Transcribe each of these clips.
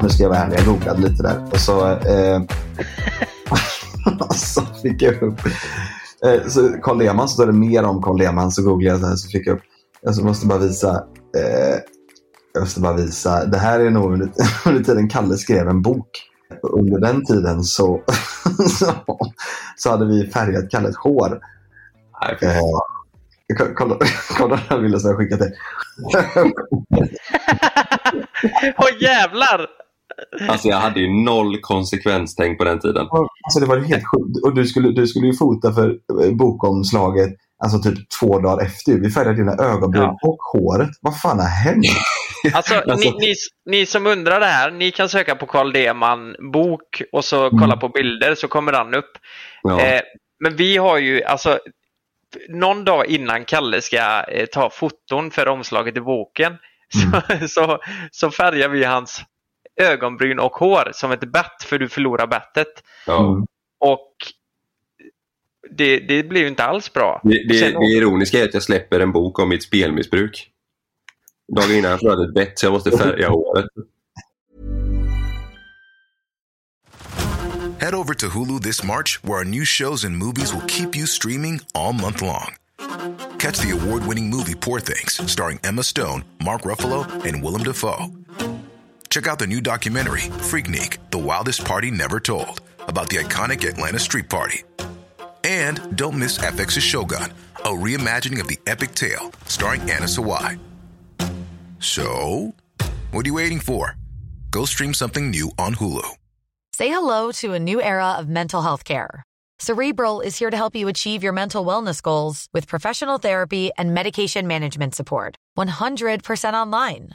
Nu ska jag vara ärlig, jag googlade lite där. Och så, eh, så fick jag upp... Eh, så Carl Lehmann, så står det mer om Carl Lehmann. Så googlade jag här, så fick jag upp... Jag måste bara visa... Eh, jag måste bara visa. Det här är nog under, under tiden Kalle skrev en bok. Under den tiden så, så, så hade vi färgat Kalles hår. Eh, kolla, kolla den här bilden som jag skickat till. Åh jävlar! Alltså jag hade ju noll konsekvenstänk på den tiden. Alltså det var ju helt sjukt. Och du skulle, du skulle ju fota för eh, bokomslaget alltså typ två dagar efter. Vi färgade dina ögonbryn Ja. och håret. Vad fan har hänt? Alltså, Alltså- Ni, ni, ni som undrar det här, ni kan söka på Carl Deman bok och så kolla på bilder så kommer han upp. Ja. Eh, men vi har ju alltså någon dag innan Kalle ska eh, ta foton för omslaget i boken så, så, så färgar vi hans ögonbryn och hår som ett bett för du förlorar bettet. Mm. Och det, det blir ju inte alls bra. Det, det, Sen- det ironiska är att jag släpper en bok om mitt spelmissbruk. Dagen innan jag ett bett så jag måste färga håret. Head over to Hulu this March, where our new shows and movies will keep you streaming all month long. Catch the award winning movie Poor Things, starring Emma Stone, Mark Ruffalo, and Willem Dafoe. Check out the new documentary, Freaknik The Wildest Party Never Told, about the iconic Atlanta Street Party. And don't miss FX's Shogun, a reimagining of the epic tale, starring Anna Sawai. So, what are you waiting for? Go stream something new on Hulu. Say hello to a new era of mental health care. Cerebral is here to help you achieve your mental wellness goals with professional therapy and medication management support. 100% online.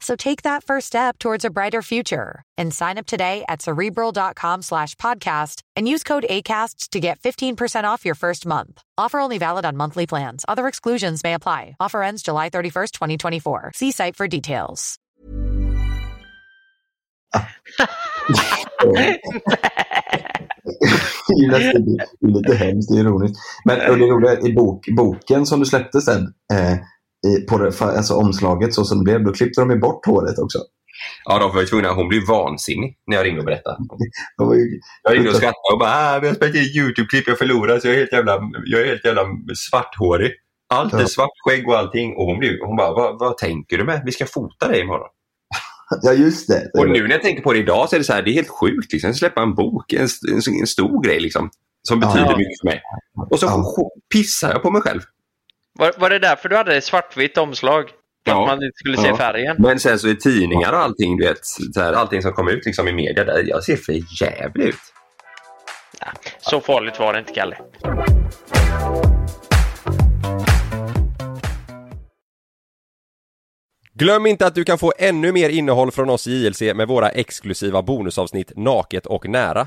So take that first step towards a brighter future and sign up today at cerebral.com slash podcast and use code ACAST to get 15% off your first month. Offer only valid on monthly plans. Other exclusions may apply. Offer ends July 31st, 2024. See site for details. är lite hemskt, ironiskt. Men det roliga i bok, boken som du släppte sen, eh, i, på det, alltså omslaget så som det blev, då klippte de ju bort håret också. Ja, de var ju tvungna. Hon blev vansinnig när jag ringde och berättade. Jag ringde och skrattade och bara ah, vi har spelat in YouTube-klipp, jag förlorade så jag är helt jävla, jag är helt jävla svarthårig. Allt är Ja. svart skägg och allting. Och hon, blev, hon bara, vad, vad tänker du med? Vi ska fota dig imorgon. ja, just det. Och nu när jag tänker på det idag så är det så här, det är helt sjukt. Liksom. Släppa en bok, en, en, en stor grej liksom. Som Ja. betyder mycket för mig. Och så Ja. pissar jag på mig själv. Var, var det därför du hade svartvitt omslag? Ja. att man inte skulle se Ja. färgen? Men sen så i tidningar och allting, du vet, så här, allting som kommer ut liksom i media, där, jag ser för jävligt ut. Så farligt var det inte, Kalle. Glöm inte att du kan få ännu mer innehåll från oss i JLC med våra exklusiva bonusavsnitt Naket och nära.